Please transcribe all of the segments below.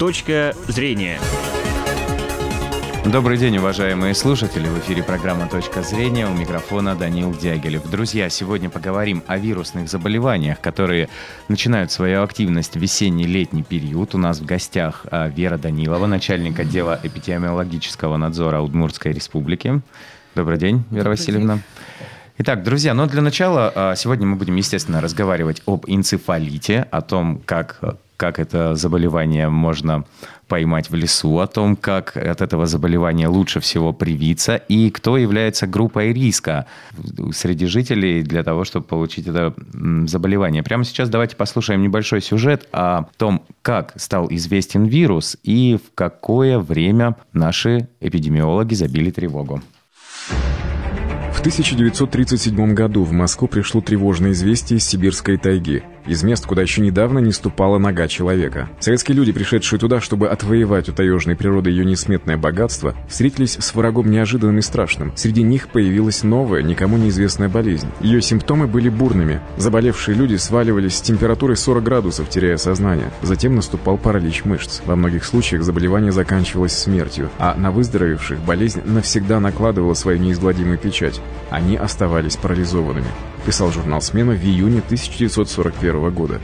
Точка зрения. Добрый день, уважаемые слушатели. В эфире программа «Точка зрения». У микрофона Данил Дягилев. Друзья, сегодня поговорим о вирусных заболеваниях, которые начинают свою активность в весенний-летний период. У нас в гостях а, Вера Данилова, начальник отдела эпидемиологического надзора Удмуртской республики. Добрый день, Вера Добрый Васильевна. День. Итак, друзья, ну для начала а, сегодня мы будем, естественно, разговаривать об энцефалите, о том, как как это заболевание можно поймать в лесу, о том, как от этого заболевания лучше всего привиться и кто является группой риска среди жителей для того, чтобы получить это заболевание. Прямо сейчас давайте послушаем небольшой сюжет о том, как стал известен вирус и в какое время наши эпидемиологи забили тревогу. В 1937 году в Москву пришло тревожное известие из сибирской тайги – из мест, куда еще недавно не ступала нога человека. Советские люди, пришедшие туда, чтобы отвоевать у таежной природы ее несметное богатство, встретились с врагом неожиданным и страшным. Среди них появилась новая, никому неизвестная болезнь. Ее симптомы были бурными. Заболевшие люди сваливались с температурой 40 градусов, теряя сознание. Затем наступал паралич мышц. Во многих случаях заболевание заканчивалось смертью, а на выздоровевших болезнь навсегда накладывала свою неизгладимую печать. Они оставались парализованными писал журнал «Смена» в июне 1941 года.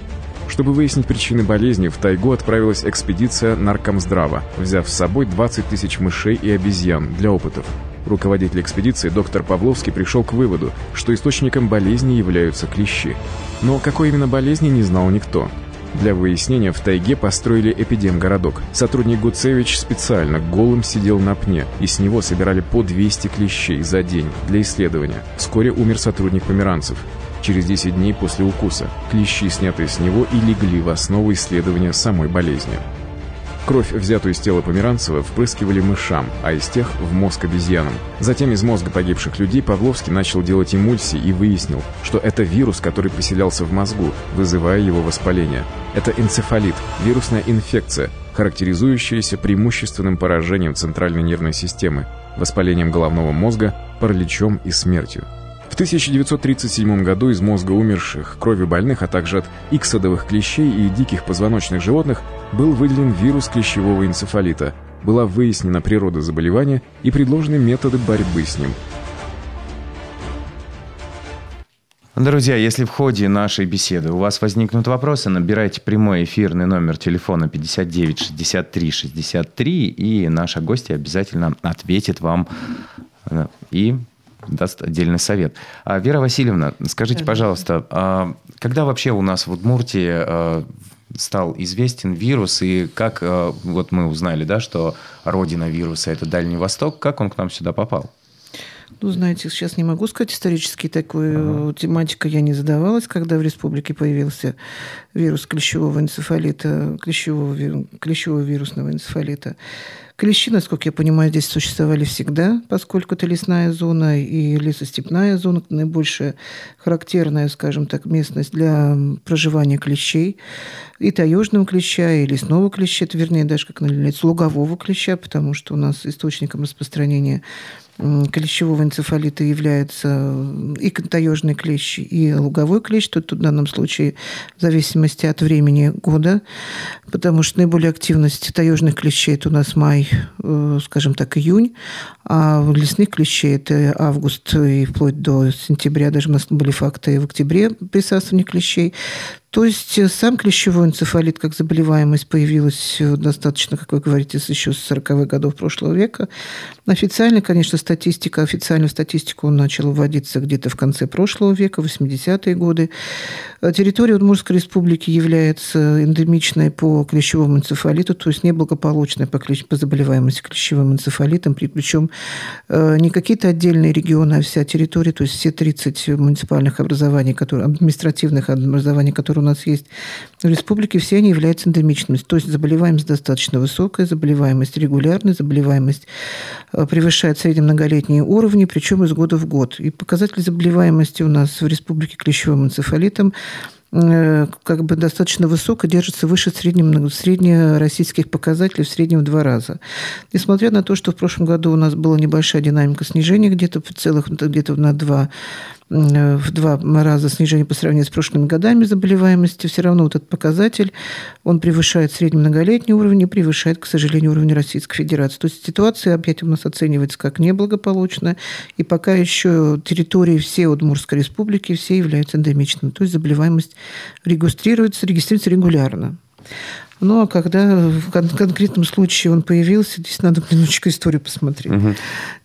Чтобы выяснить причины болезни, в тайгу отправилась экспедиция Наркомздрава, взяв с собой 20 тысяч мышей и обезьян для опытов. Руководитель экспедиции доктор Павловский пришел к выводу, что источником болезни являются клещи. Но какой именно болезни не знал никто. Для выяснения в тайге построили эпидемгородок. Сотрудник Гуцевич специально голым сидел на пне, и с него собирали по 200 клещей за день для исследования. Вскоре умер сотрудник померанцев. Через 10 дней после укуса клещи, снятые с него, и легли в основу исследования самой болезни. Кровь, взятую из тела Померанцева, впрыскивали мышам, а из тех – в мозг обезьянам. Затем из мозга погибших людей Павловский начал делать эмульсии и выяснил, что это вирус, который поселялся в мозгу, вызывая его воспаление. Это энцефалит, вирусная инфекция, характеризующаяся преимущественным поражением центральной нервной системы, воспалением головного мозга, параличом и смертью. В 1937 году из мозга умерших, крови больных, а также от иксодовых клещей и диких позвоночных животных был выделен вирус клещевого энцефалита. Была выяснена природа заболевания и предложены методы борьбы с ним. Друзья, если в ходе нашей беседы у вас возникнут вопросы, набирайте прямой эфирный номер телефона 59 63 63, и наша гостья обязательно ответит вам э, и даст отдельный совет. А, Вера Васильевна, скажите, пожалуйста, а когда вообще у нас в Удмуртии а, стал известен вирус, и как а, вот мы узнали, да, что родина вируса – это Дальний Восток, как он к нам сюда попал? Ну, знаете, сейчас не могу сказать исторически такую ага. тематику я не задавалась, когда в республике появился вирус клещевого энцефалита, клещевого, клещевого вирусного энцефалита. Клещи, насколько я понимаю, здесь существовали всегда, поскольку это лесная зона и лесостепная зона, наибольшая характерная, скажем так, местность для проживания клещей. И таежного клеща, и лесного клеща, это, вернее, даже как называется, лугового клеща, потому что у нас источником распространения клещевого энцефалита является и таежный клещ, и луговой клещ. Тут в данном случае в зависимости от времени года, потому что наиболее активность таежных клещей это у нас май, э, скажем так, июнь, а в лесных клещей это август и вплоть до сентября, даже у нас были факты в октябре присутствования клещей. То есть э, сам клещевой энцефалит как заболеваемость появилась э, достаточно, как вы говорите, еще с 40-х годов прошлого века. Официально, конечно, статистика, официальную статистику он вводиться где-то в конце прошлого века, 80-е годы. Э, территория Удмуртской республики является эндемичной по клещевому энцефалиту, то есть неблагополучной по, клещ... по заболеваемости клещевым энцефалитом, причем не какие-то отдельные регионы, а вся территория, то есть все 30 муниципальных образований, которые, административных образований, которые нас есть в республике, все они являются эндемичными. То есть заболеваемость достаточно высокая, заболеваемость регулярная, заболеваемость э, превышает среднемноголетние уровни, причем из года в год. И показатель заболеваемости у нас в республике клещевым энцефалитом э, как бы достаточно высоко, держится выше среднем, среднероссийских показателей, в среднем в два раза. Несмотря на то, что в прошлом году у нас была небольшая динамика снижения где-то в целых где-то на 2 в два раза снижение по сравнению с прошлыми годами заболеваемости, все равно вот этот показатель, он превышает средний многолетний уровень и превышает, к сожалению, уровень Российской Федерации. То есть ситуация опять у нас оценивается как неблагополучная, и пока еще территории все Удмуртской республики все являются эндемичными. То есть заболеваемость регистрируется, регистрируется регулярно. Ну, а когда в кон- конкретном случае он появился, здесь надо немножечко историю посмотреть. Угу.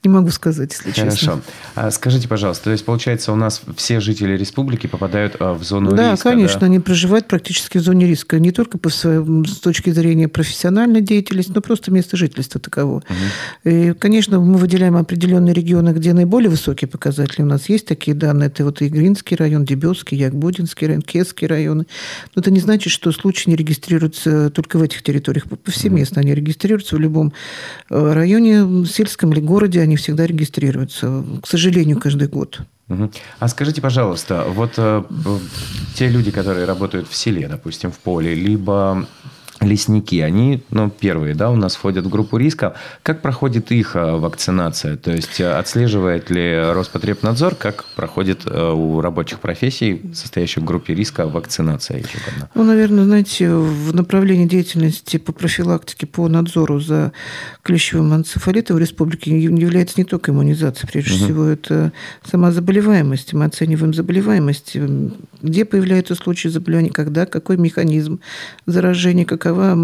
Не могу сказать, если Хорошо. честно. Хорошо. А скажите, пожалуйста, то есть, получается, у нас все жители республики попадают а, в зону да, риска? Конечно, да, они проживают практически в зоне риска. Не только по своим, с точки зрения профессиональной деятельности, но просто место жительства таково. Угу. И, конечно, мы выделяем определенные регионы, где наиболее высокие показатели. У нас есть такие данные. Это вот Игринский район, Дебелский, Ягбудинский район, Кесский районы. Но это не значит, что случаи не регистрируются только в этих территориях. Повсеместно они регистрируются в любом э, районе, сельском или городе, они всегда регистрируются. К сожалению, каждый год. А скажите, пожалуйста, вот э, те люди, которые работают в селе, допустим, в поле, либо лесники, они, ну, первые, да, у нас входят в группу риска. Как проходит их э, вакцинация? То есть э, отслеживает ли Роспотребнадзор, как проходит э, у рабочих профессий, состоящих в группе риска, вакцинация ежегодно? Ну, наверное, знаете, в направлении деятельности по профилактике, по надзору за клещевым энцефалитом в республике является не только иммунизация, прежде угу. всего, это сама заболеваемость. Мы оцениваем заболеваемость, где появляются случаи заболевания, когда, какой механизм заражения, какова какова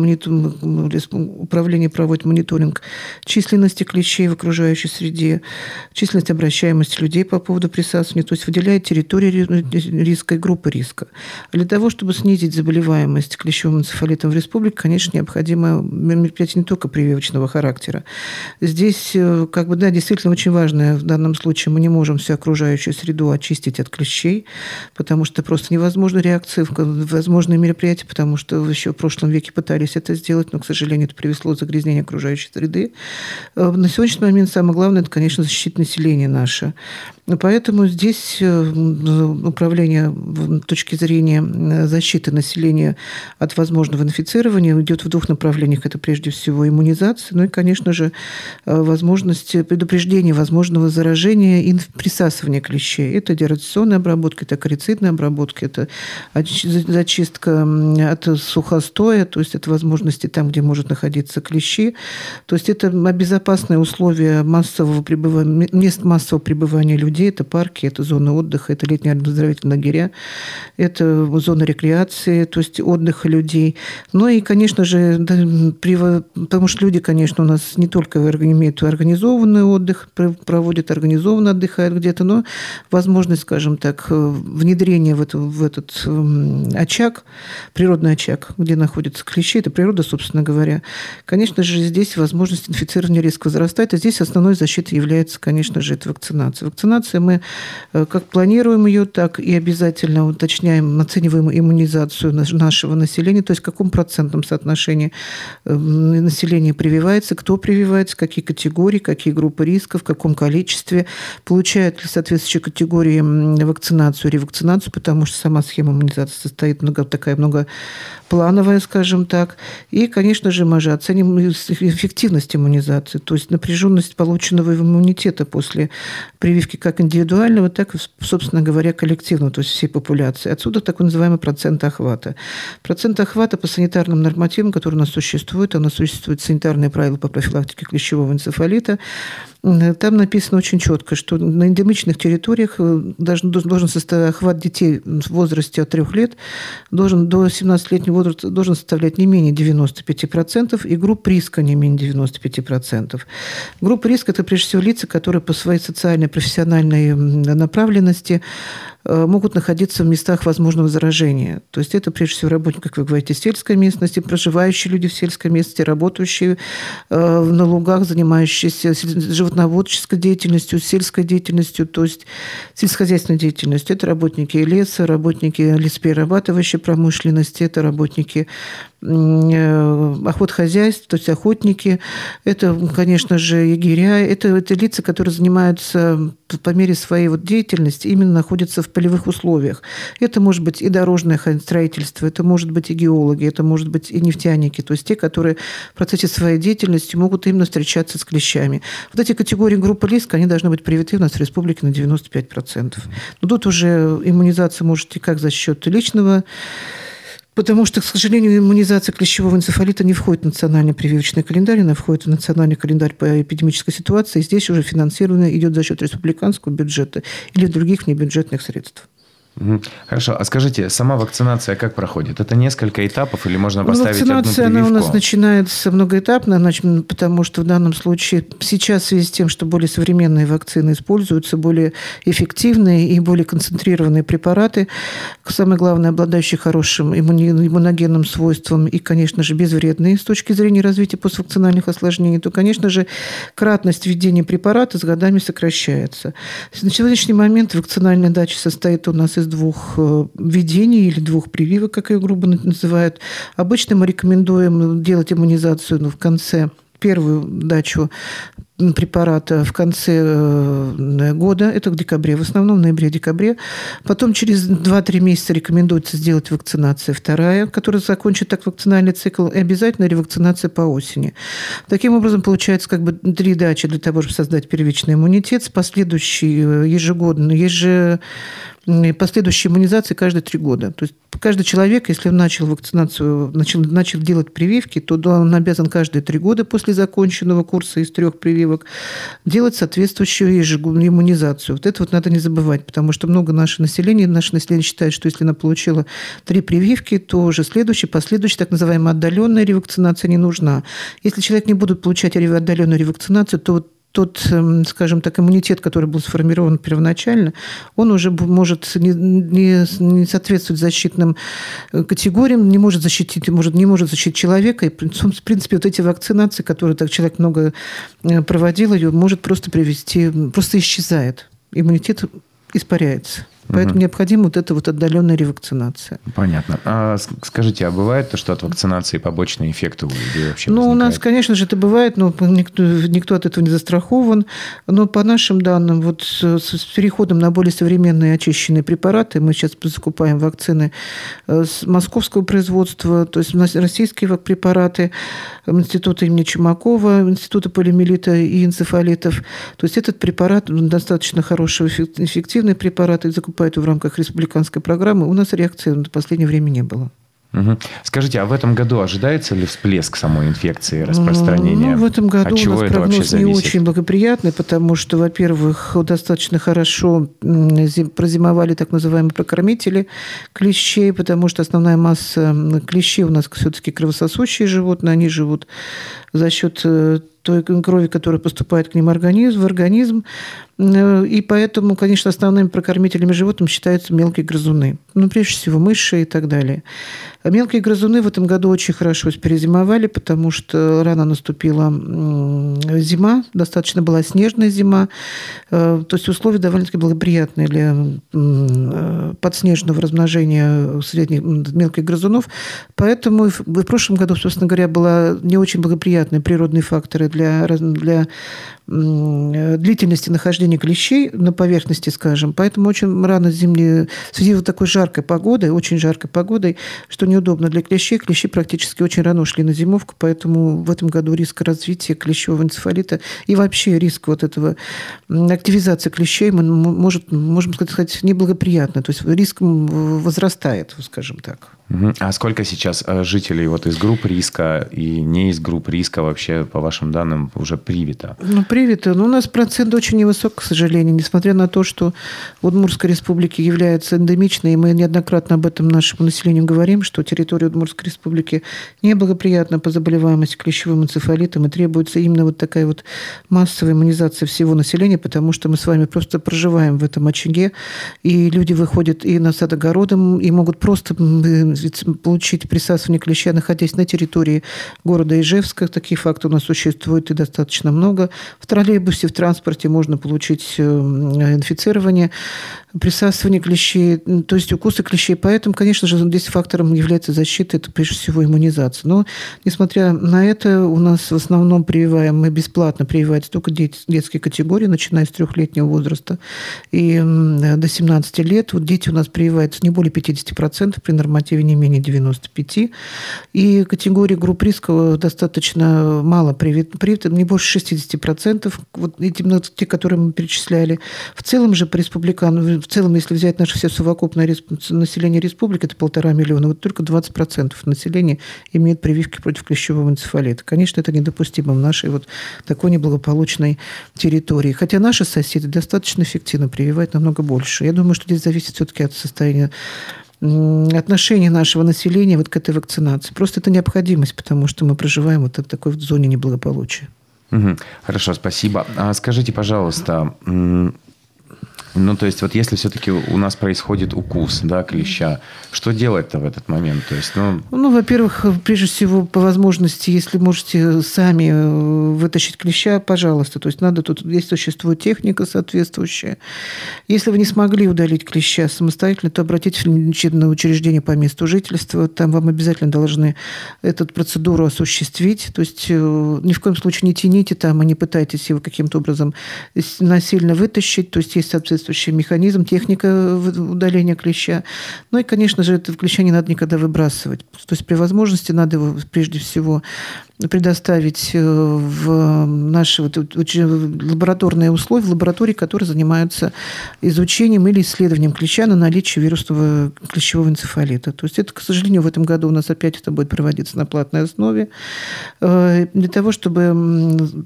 управление проводит мониторинг численности клещей в окружающей среде, численность обращаемости людей по поводу присасывания, то есть выделяет территории риска и группы риска. Для того, чтобы снизить заболеваемость клещевым энцефалитом в республике, конечно, необходимо мероприятие не только прививочного характера. Здесь, э, как бы, да, действительно очень важное в данном случае мы не можем всю окружающую среду очистить от клещей, потому что просто невозможно реакции, возможные мероприятия, потому что еще в прошлом веке пытались это сделать, но, к сожалению, это привело к загрязнению окружающей среды. Э, на сегодняшний момент самое главное – это, конечно, защитить население наше. Поэтому здесь э, управление с точки зрения э, защиты населения от возможного инфицирования идет в двух направлениях. Это прежде всего иммунизация, ну и, конечно же, возможность предупреждения возможного заражения и присасывания клещей. Это дератационная обработка, это корицидная обработка, это зачистка от сухостоя, то есть это возможности там, где может находиться клещи. То есть это безопасные условия массового пребывания, мест массового пребывания людей. Это парки, это зоны отдыха, это летние оздоровительные лагеря, это зоны рекреации, то есть отдыха людей. Ну и, конечно же, потому что люди, конечно, у нас не только имеют организованный отдых, проводят организованно отдыхают где-то, но возможность, скажем так, внедрения в, это, в этот очаг, природный очаг, где находится клещи, это природа, собственно говоря. Конечно же, здесь возможность инфицирования резко возрастает, и здесь основной защитой является, конечно же, это вакцинация. Вакцинация мы э, как планируем ее, так и обязательно уточняем, оцениваем иммунизацию нашего населения, то есть в каком процентном соотношении эм, население прививается, кто прививается, какие категории, какие группы риска, в каком количестве, получают ли соответствующие категории вакцинацию, ревакцинацию, потому что сама схема иммунизации состоит много, такая многоплановая, скажем так. И, конечно же, мы же оценим эффективность иммунизации, то есть напряженность полученного иммунитета после прививки как индивидуального, так и, собственно говоря, коллективного, то есть всей популяции. Отсюда так называемый процент охвата. Процент охвата по санитарным нормативам, которые у нас существуют, у нас существуют санитарные правила по профилактике клещевого энцефалита, там написано очень четко, что на эндемичных территориях э, должен, должен составлять охват детей в возрасте от 3 лет должен до 17-летнего возраста должен составлять не менее 95%, и группа риска не менее 95%. Группа риска – это прежде всего лица, которые по своей социальной, профессиональной направленности Э, могут находиться в местах возможного заражения. То есть это, прежде всего, работники, как вы говорите, сельской местности, проживающие люди в сельской местности, работающие э, на лугах, занимающиеся животноводческой деятельностью, сельской деятельностью, то есть сельскохозяйственной деятельностью. Это работники леса, работники лесоперерабатывающей промышленности, это работники э, охотхозяйств, то есть охотники, это, конечно же, егеря, это, это лица, которые занимаются по мере своей вот деятельности, именно находятся в полевых условиях. Это может быть и дорожное строительство, это может быть и геологи, это может быть и нефтяники, то есть те, которые в процессе своей деятельности могут именно встречаться с клещами. Вот эти категории группы риска, они должны быть привиты у нас в республике на 95%. Но тут уже иммунизация может и как за счет личного Потому что, к сожалению, иммунизация клещевого энцефалита не входит в национальный прививочный календарь, она входит в национальный календарь по эпидемической ситуации. И здесь уже финансирование идет за счет республиканского бюджета или других внебюджетных средств. Хорошо. А скажите, сама вакцинация как проходит? Это несколько этапов или можно ну, поставить ну, Вакцинация, одну прививку? она у нас начинается многоэтапно, потому что в данном случае сейчас в связи с тем, что более современные вакцины используются, более эффективные и более концентрированные препараты, самое главное, обладающие хорошим иммуногенным свойством и, конечно же, безвредные с точки зрения развития поствакцинальных осложнений, то, конечно же, кратность введения препарата с годами сокращается. На сегодняшний момент вакцинальная дача состоит у нас из двух э, введений или двух прививок, как ее грубо называют. Обычно мы рекомендуем делать иммунизацию ну, в конце первую дачу препарата в конце э, года, это в декабре, в основном в ноябре-декабре. Потом через 2-3 месяца рекомендуется сделать вакцинация вторая, которая закончит так вакцинальный цикл, и обязательно ревакцинация по осени. Таким образом, получается как бы три дачи для того, чтобы создать первичный иммунитет с последующей э, ежегодно, еже последующей иммунизации каждые три года. То есть каждый человек, если он начал вакцинацию, начал, начал делать прививки, то он обязан каждые три года после законченного курса из трех прививок делать соответствующую ежегодную иммунизацию. Вот это вот надо не забывать, потому что много наше населения, наше население считает, что если она получила три прививки, то уже следующая, последующая, так называемая отдаленная ревакцинация не нужна. Если человек не будет получать отдаленную ревакцинацию, то вот тот, эм, скажем так, иммунитет, который был сформирован первоначально, он уже может не, не, не соответствовать защитным э, категориям, не может защитить, может, не может защитить человека. И, в принципе, вот эти вакцинации, которые так человек много э, проводил, ее может просто привести, просто исчезает. Иммунитет испаряется. Поэтому угу. необходима вот эта вот отдаленная ревакцинация. Понятно. А скажите, а бывает то, что от вакцинации побочные эффекты у людей вообще Ну, возникают? у нас, конечно же, это бывает, но никто, никто от этого не застрахован. Но по нашим данным, вот с, переходом на более современные очищенные препараты, мы сейчас закупаем вакцины э, с московского производства, то есть у нас российские препараты, Института имени Чумакова, Института полимелита и энцефалитов. То есть этот препарат достаточно хороший, эффективный препарат, и закупаем поступают в рамках республиканской программы, у нас реакции в последнее время не было. Угу. Скажите, а в этом году ожидается ли всплеск самой инфекции, распространения? Ну, в этом году От у нас прогноз не очень благоприятный, потому что, во-первых, достаточно хорошо прозимовали так называемые прокормители клещей, потому что основная масса клещей у нас все-таки кровососущие животные, они живут за счет э, той крови, которая поступает к ним организм, в организм. Э, и поэтому, конечно, основными прокормителями животных считаются мелкие грызуны. Ну, прежде всего, мыши и так далее. А мелкие грызуны в этом году очень хорошо перезимовали, потому что рано наступила зима, достаточно была снежная зима. Э, то есть условия довольно-таки благоприятные для подснежного размножения средних мелких грызунов. Поэтому в прошлом году, собственно говоря, была не очень благоприятные природные факторы для, для длительности нахождения клещей на поверхности, скажем. Поэтому очень рано зимние, в связи с вот такой жаркой погодой, очень жаркой погодой, что неудобно для клещей, клещи практически очень рано ушли на зимовку, поэтому в этом году риск развития клещевого энцефалита и вообще риск вот этого активизации клещей может, можем сказать, неблагоприятно. То есть риск возрастает, скажем так. А сколько сейчас э, жителей вот из групп риска и не из групп риска вообще, по вашим данным, уже привито? Ну, привито. Но ну, у нас процент очень невысок, к сожалению, несмотря на то, что Удмуртская республика является эндемичной, и мы неоднократно об этом нашему населению говорим, что территория Удмуртской республики неблагоприятна по заболеваемости клещевым энцефалитом, и требуется именно вот такая вот массовая иммунизация всего населения, потому что мы с вами просто проживаем в этом очаге, и люди выходят и на сад огородом, и могут просто получить присасывание клеща, находясь на территории города Ижевска. Такие факты у нас существуют и достаточно много. В троллейбусе, в транспорте можно получить э, инфицирование присасывание клещей, то есть укусы клещей. Поэтому, конечно же, здесь фактором является защита, это прежде всего иммунизация. Но, несмотря на это, у нас в основном прививаем, мы бесплатно прививаем только детские категории, начиная с трехлетнего возраста и до 17 лет. Вот дети у нас прививаются не более 50%, при нормативе не менее 95%. И категории групп риска достаточно мало привиты, не больше 60%. Вот эти, те, которые мы перечисляли. В целом же по республикану, в целом, если взять наше все совокупное население республики, это полтора миллиона, вот только 20% населения имеет прививки против клещевого энцефалита. Конечно, это недопустимо в нашей вот такой неблагополучной территории. Хотя наши соседи достаточно эффективно прививают намного больше. Я думаю, что здесь зависит все-таки от состояния отношение нашего населения вот к этой вакцинации. Просто это необходимость, потому что мы проживаем вот в такой в зоне неблагополучия. Угу. Хорошо, спасибо. А скажите, пожалуйста, ну, то есть, вот если все-таки у нас происходит укус, да, клеща, что делать-то в этот момент? То есть, ну... ну, во-первых, прежде всего, по возможности, если можете сами э, вытащить клеща, пожалуйста. То есть, надо тут, здесь существует техника соответствующая. Если вы не смогли удалить клеща самостоятельно, то обратитесь в лечебное учреждение по месту жительства. Там вам обязательно должны эту процедуру осуществить. То есть, э, ни в коем случае не тяните там и не пытайтесь его каким-то образом насильно вытащить. То есть, есть соответствующая соответствующий механизм, техника удаления клеща. Ну и, конечно же, это клеща не надо никогда выбрасывать. То есть при возможности надо его прежде всего предоставить э, в наши вот, лабораторные условия, в лаборатории, которые занимаются изучением или исследованием клеща на наличие вирусного клещевого энцефалита. То есть это, к сожалению, в этом году у нас опять это будет проводиться на платной основе. Э, для того, чтобы...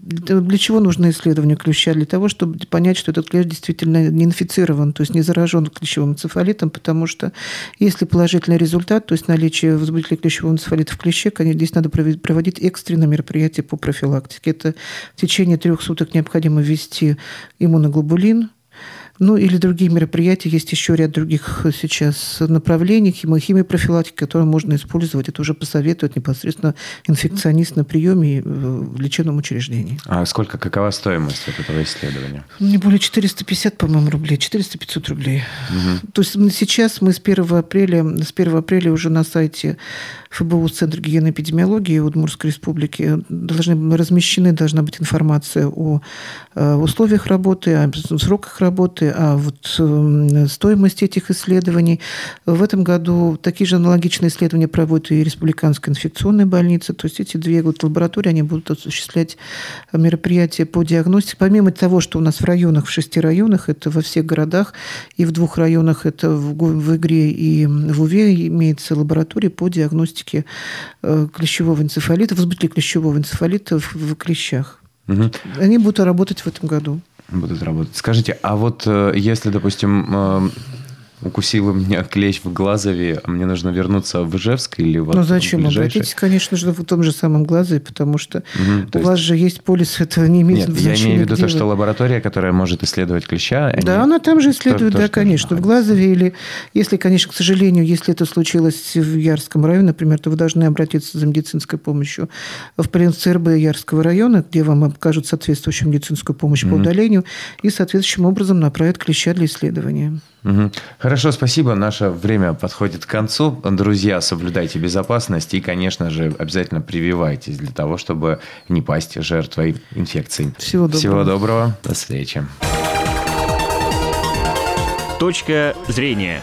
Для чего нужно исследование клеща? Для того, чтобы понять, что этот клещ действительно не инфицирован, то есть не заражен клещевым энцефалитом, потому что если положительный результат, то есть наличие возбудителя клещевого энцефалита в клеще, конечно, здесь надо проводить экстренное экстренное мероприятие по профилактике. Это в течение трех суток необходимо ввести иммуноглобулин, ну, или другие мероприятия. Есть еще ряд других сейчас направлений химиопрофилактики, которые можно использовать. Это уже посоветует непосредственно инфекционист на приеме э, в лечебном учреждении. А сколько, какова стоимость вот этого исследования? Не более 450, по-моему, рублей. 400-500 рублей. Угу. То есть сейчас мы с 1 апреля, с 1 апреля уже на сайте ФБУ, Центр гигиены и эпидемиологии Удмуртской республики, должны, размещены должна быть информация о э, условиях работы, о сроках работы, о вот эм, стоимости этих исследований. В этом году такие же аналогичные исследования проводит и Республиканская инфекционная больница. То есть эти две вот лаборатории, они будут осуществлять мероприятия по диагностике. Помимо того, что у нас в районах, в шести районах, это во всех городах, и в двух районах, это в, в Игре и в Уве, имеется лаборатория по диагностике диагностики э, клещевого энцефалита, возбудителей клещевого энцефалита в, в клещах. Угу. Они будут работать в этом году. Будут работать. Скажите, а вот э, если, допустим, э, укусила меня клещ в Глазове, а мне нужно вернуться в Ижевск или вот Ну зачем? Ближайший... Обратитесь, конечно же, в том же самом Глазове, потому что угу, у есть... вас же есть полис, это не имеет Нет, значения. я имею в виду то, вы... что лаборатория, которая может исследовать клеща... Да, они... она там же исследует, то, да, то, конечно, что... в Глазове или, если, конечно, к сожалению, если это случилось в Ярском районе, например, то вы должны обратиться за медицинской помощью в ЦРБ Ярского района, где вам окажут соответствующую медицинскую помощь угу. по удалению и соответствующим образом направят клеща для исследования. Угу. Хорошо, спасибо. Наше время подходит к концу. Друзья, соблюдайте безопасность и, конечно же, обязательно прививайтесь для того, чтобы не пасть жертвой инфекции. Всего доброго. Всего доброго. До встречи. Точка зрения.